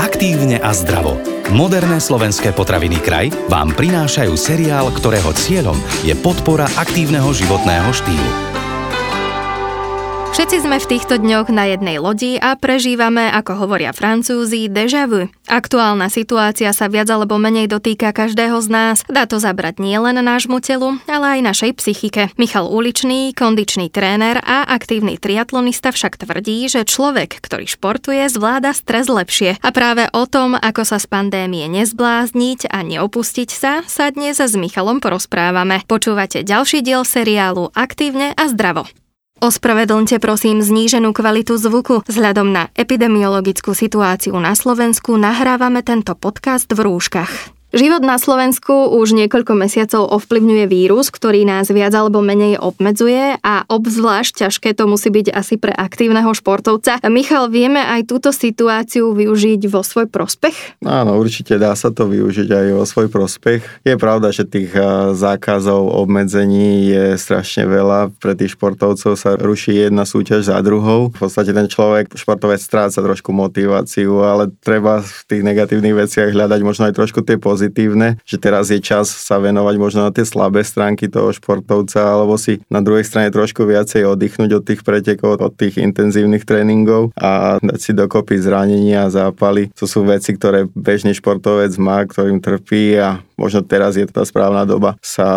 Aktívne a zdravo. Moderné slovenské potraviny kraj vám prinášajú seriál, ktorého cieľom je podpora aktívneho životného štýlu. Všetci sme v týchto dňoch na jednej lodi a prežívame, ako hovoria francúzi, déjà vu. Aktuálna situácia sa viac alebo menej dotýka každého z nás. Dá to zabrať nielen nášmu telu, ale aj našej psychike. Michal Uličný, kondičný tréner a aktívny triatlonista však tvrdí, že človek, ktorý športuje, zvláda stres lepšie. A práve o tom, ako sa z pandémie nezblázniť a neopustiť sa, sa dnes s Michalom porozprávame. Počúvate ďalší diel seriálu Aktívne a zdravo. Ospravedlňte prosím zníženú kvalitu zvuku. Vzhľadom na epidemiologickú situáciu na Slovensku nahrávame tento podcast v rúškach. Život na Slovensku už niekoľko mesiacov ovplyvňuje vírus, ktorý nás viac alebo menej obmedzuje a obzvlášť ťažké to musí byť asi pre aktívneho športovca. Michal, vieme aj túto situáciu využiť vo svoj prospech? Áno, určite dá sa to využiť aj vo svoj prospech. Je pravda, že tých zákazov, obmedzení je strašne veľa. Pre tých športovcov sa ruší jedna súťaž za druhou. V podstate ten človek, športovec stráca trošku motiváciu, ale treba v tých negatívnych veciach hľadať možno aj trošku tie pozície pozitívne, že teraz je čas sa venovať možno na tie slabé stránky toho športovca, alebo si na druhej strane trošku viacej oddychnúť od tých pretekov, od tých intenzívnych tréningov a dať si dokopy zranenia a zápaly. To sú veci, ktoré bežný športovec má, ktorým trpí a možno teraz je tá správna doba sa,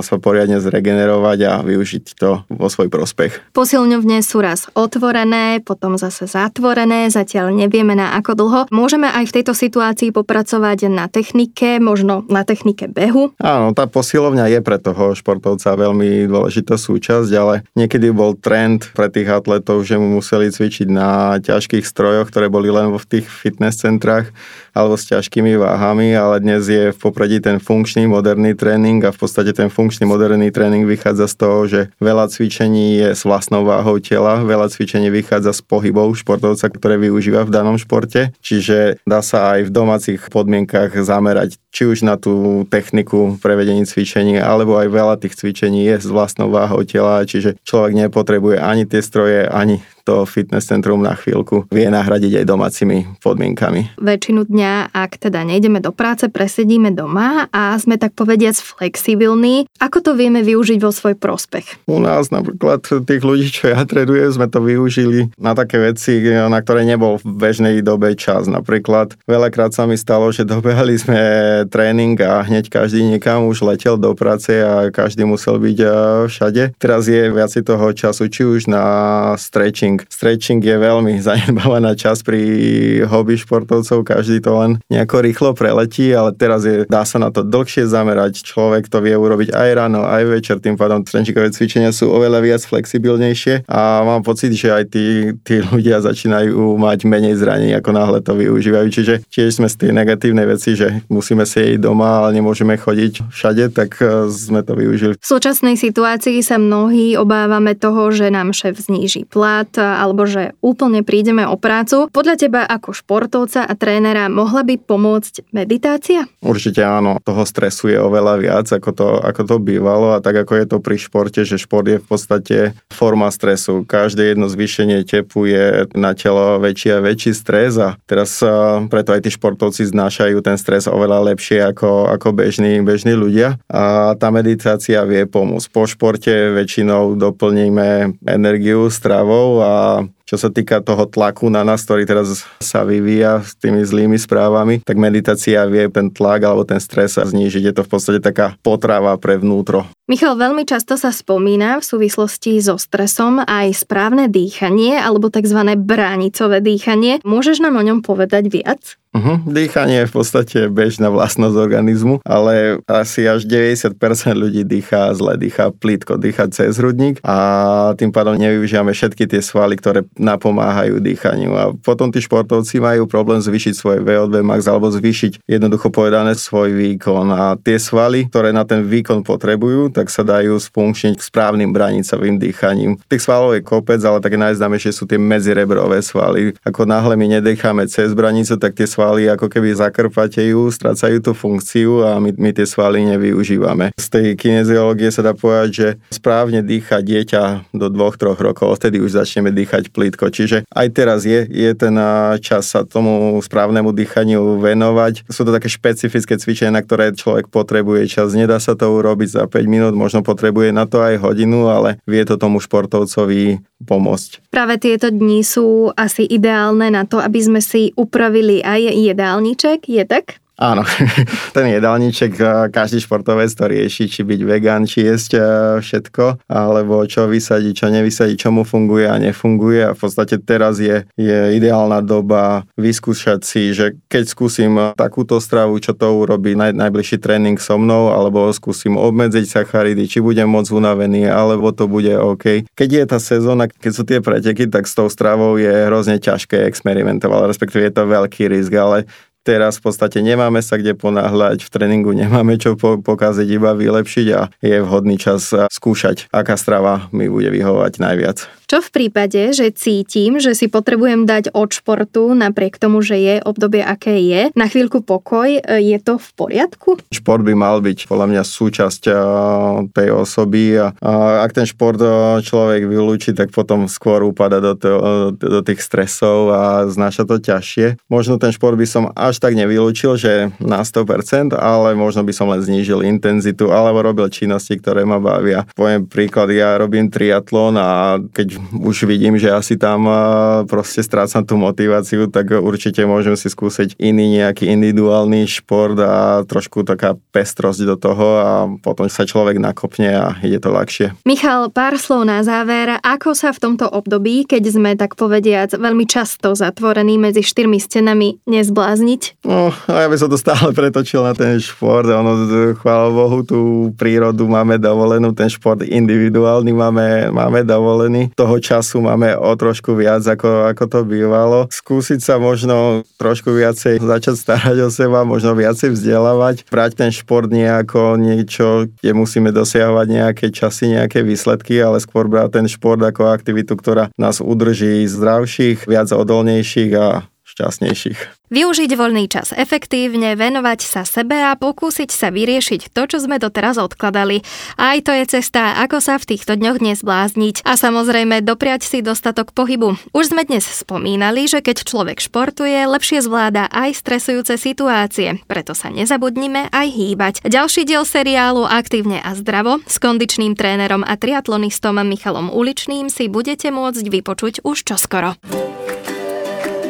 sa poriadne zregenerovať a využiť to vo svoj prospech. Posilňovne sú raz otvorené, potom zase zatvorené, zatiaľ nevieme na ako dlho. Môžeme aj v tejto situácii popracovať na technike, možno na technike behu? Áno, tá posilovňa je pre toho športovca veľmi dôležitá súčasť, ale niekedy bol trend pre tých atletov, že mu museli cvičiť na ťažkých strojoch, ktoré boli len v tých fitness centrách alebo s ťažkými váhami, ale dnes je v popredí ten funkčný moderný tréning a v podstate ten funkčný moderný tréning vychádza z toho, že veľa cvičení je s vlastnou váhou tela, veľa cvičení vychádza z pohybov športovca, ktoré využíva v danom športe, čiže dá sa aj v domácich podmienkach zamerať či už na tú techniku prevedení cvičení, alebo aj veľa tých cvičení je s vlastnou váhou tela, čiže človek nepotrebuje ani tie stroje, ani to fitness centrum na chvíľku vie nahradiť aj domácimi podmienkami. Väčšinu dňa, ak teda nejdeme do práce, presedíme doma a sme tak povediac flexibilní. Ako to vieme využiť vo svoj prospech? U nás napríklad tých ľudí, čo ja tredujem, sme to využili na také veci, na ktoré nebol v bežnej dobe čas. Napríklad veľakrát sa mi stalo, že dobehali sme tréning a hneď každý niekam už letel do práce a každý musel byť všade. Teraz je viac toho času, či už na stretching, stretching. Stretching je veľmi zanedbávaná časť pri hobby športovcov, každý to len nejako rýchlo preletí, ale teraz je, dá sa na to dlhšie zamerať. Človek to vie urobiť aj ráno, aj večer, tým pádom stretchingové cvičenia sú oveľa viac flexibilnejšie a mám pocit, že aj tí, tí ľudia začínajú mať menej zranení, ako náhle to využívajú. Čiže tiež sme z tej negatívnej veci, že musíme si doma, ale nemôžeme chodiť všade, tak e, sme to využili. V súčasnej situácii sa mnohí obávame toho, že nám šéf zníži plat, alebo že úplne prídeme o prácu. Podľa teba ako športovca a trénera mohla by pomôcť meditácia? Určite áno. Toho stresu je oveľa viac, ako to, ako to bývalo a tak ako je to pri športe, že šport je v podstate forma stresu. Každé jedno zvýšenie tepu je na telo väčší a väčší stres a teraz preto aj tí športovci znášajú ten stres oveľa lepšie ako, ako bežní, bežní ľudia a tá meditácia vie pomôcť. Po športe väčšinou doplníme energiu stravou a a čo sa týka toho tlaku na nás, ktorý teraz sa vyvíja s tými zlými správami, tak meditácia vie ten tlak alebo ten stres sa znížiť. Je to v podstate taká potrava pre vnútro. Michal, veľmi často sa spomína v súvislosti so stresom aj správne dýchanie alebo tzv. bránicové dýchanie. Môžeš nám o ňom povedať viac? Uh-huh. Dýchanie je v podstate bežná vlastnosť organizmu, ale asi až 90% ľudí dýchá zle, dýchá plítko, dýchá cez hrudník a tým pádom nevyužívame všetky tie svaly, ktoré napomáhajú dýchaniu. A potom tí športovci majú problém zvýšiť svoj VO2 max alebo zvýšiť jednoducho povedané svoj výkon. A tie svaly, ktoré na ten výkon potrebujú, tak sa dajú spunkčniť správnym branicovým dýchaním. Tých svalov je kopec, ale také najznámejšie sú tie medzirebrové svaly. Ako náhle my nedýchame cez branicu, tak tie svaly ako keby zakrpatejú, strácajú tú funkciu a my, my tie svaly nevyužívame. Z tej kineziológie sa dá povedať, že správne dýcha dieťa do dvoch, troch rokov, vtedy už začneme dýchať plítko. Čiže aj teraz je, je ten čas sa tomu správnemu dýchaniu venovať. Sú to také špecifické cvičenia, na ktoré človek potrebuje čas. Nedá sa to urobiť za 5 minút, možno potrebuje na to aj hodinu, ale vie to tomu športovcovi pomôcť. Práve tieto dni sú asi ideálne na to, aby sme si upravili aj jedálniček, je tak? Áno, ten jedálniček, každý športovec to rieši, či byť vegan, či jesť všetko, alebo čo vysadí, čo nevysadí, čo mu funguje a nefunguje. A v podstate teraz je, je ideálna doba vyskúšať si, že keď skúsim takúto stravu, čo to urobí naj, najbližší tréning so mnou, alebo skúsim obmedziť sacharidy, či budem moc unavený, alebo to bude OK. Keď je tá sezóna, keď sú tie preteky, tak s tou stravou je hrozne ťažké experimentovať, respektíve je to veľký risk, ale Teraz v podstate nemáme sa kde ponáhľať, v tréningu nemáme čo po- pokaziť, iba vylepšiť a je vhodný čas skúšať, aká strava mi bude vyhovať najviac. Čo v prípade, že cítim, že si potrebujem dať od športu, napriek tomu, že je obdobie, aké je, na chvíľku pokoj, je to v poriadku? Šport by mal byť podľa mňa súčasť tej osoby a ak ten šport človek vylúči, tak potom skôr upada do, to, do tých stresov a znáša to ťažšie. Možno ten šport by som až tak nevylúčil, že na 100%, ale možno by som len znížil intenzitu alebo robil činnosti, ktoré ma bavia. Poviem príklad, ja robím triatlon a keď už vidím, že asi tam proste strácam tú motiváciu, tak určite môžem si skúsiť iný nejaký individuálny šport a trošku taká pestrosť do toho a potom sa človek nakopne a ide to ľahšie. Michal, pár slov na záver. Ako sa v tomto období, keď sme tak povediac veľmi často zatvorení medzi štyrmi stenami, nezblázniť? No, ja by som to stále pretočil na ten šport. Ono, chvála Bohu, tú prírodu máme dovolenú, ten šport individuálny máme, máme dovolený. Toho času máme o trošku viac, ako, ako to bývalo. Skúsiť sa možno trošku viacej začať starať o seba, možno viacej vzdelávať, brať ten šport nejako niečo, kde musíme dosiahovať nejaké časy, nejaké výsledky, ale skôr brať ten šport ako aktivitu, ktorá nás udrží zdravších, viac odolnejších a šťastnejších. Využiť voľný čas efektívne, venovať sa sebe a pokúsiť sa vyriešiť to, čo sme doteraz odkladali. Aj to je cesta, ako sa v týchto dňoch nezblázniť. A samozrejme dopriať si dostatok pohybu. Už sme dnes spomínali, že keď človek športuje, lepšie zvláda aj stresujúce situácie. Preto sa nezabudnime aj hýbať. Ďalší diel seriálu Aktívne a zdravo s kondičným trénerom a triatlonistom Michalom Uličným si budete môcť vypočuť už čoskoro.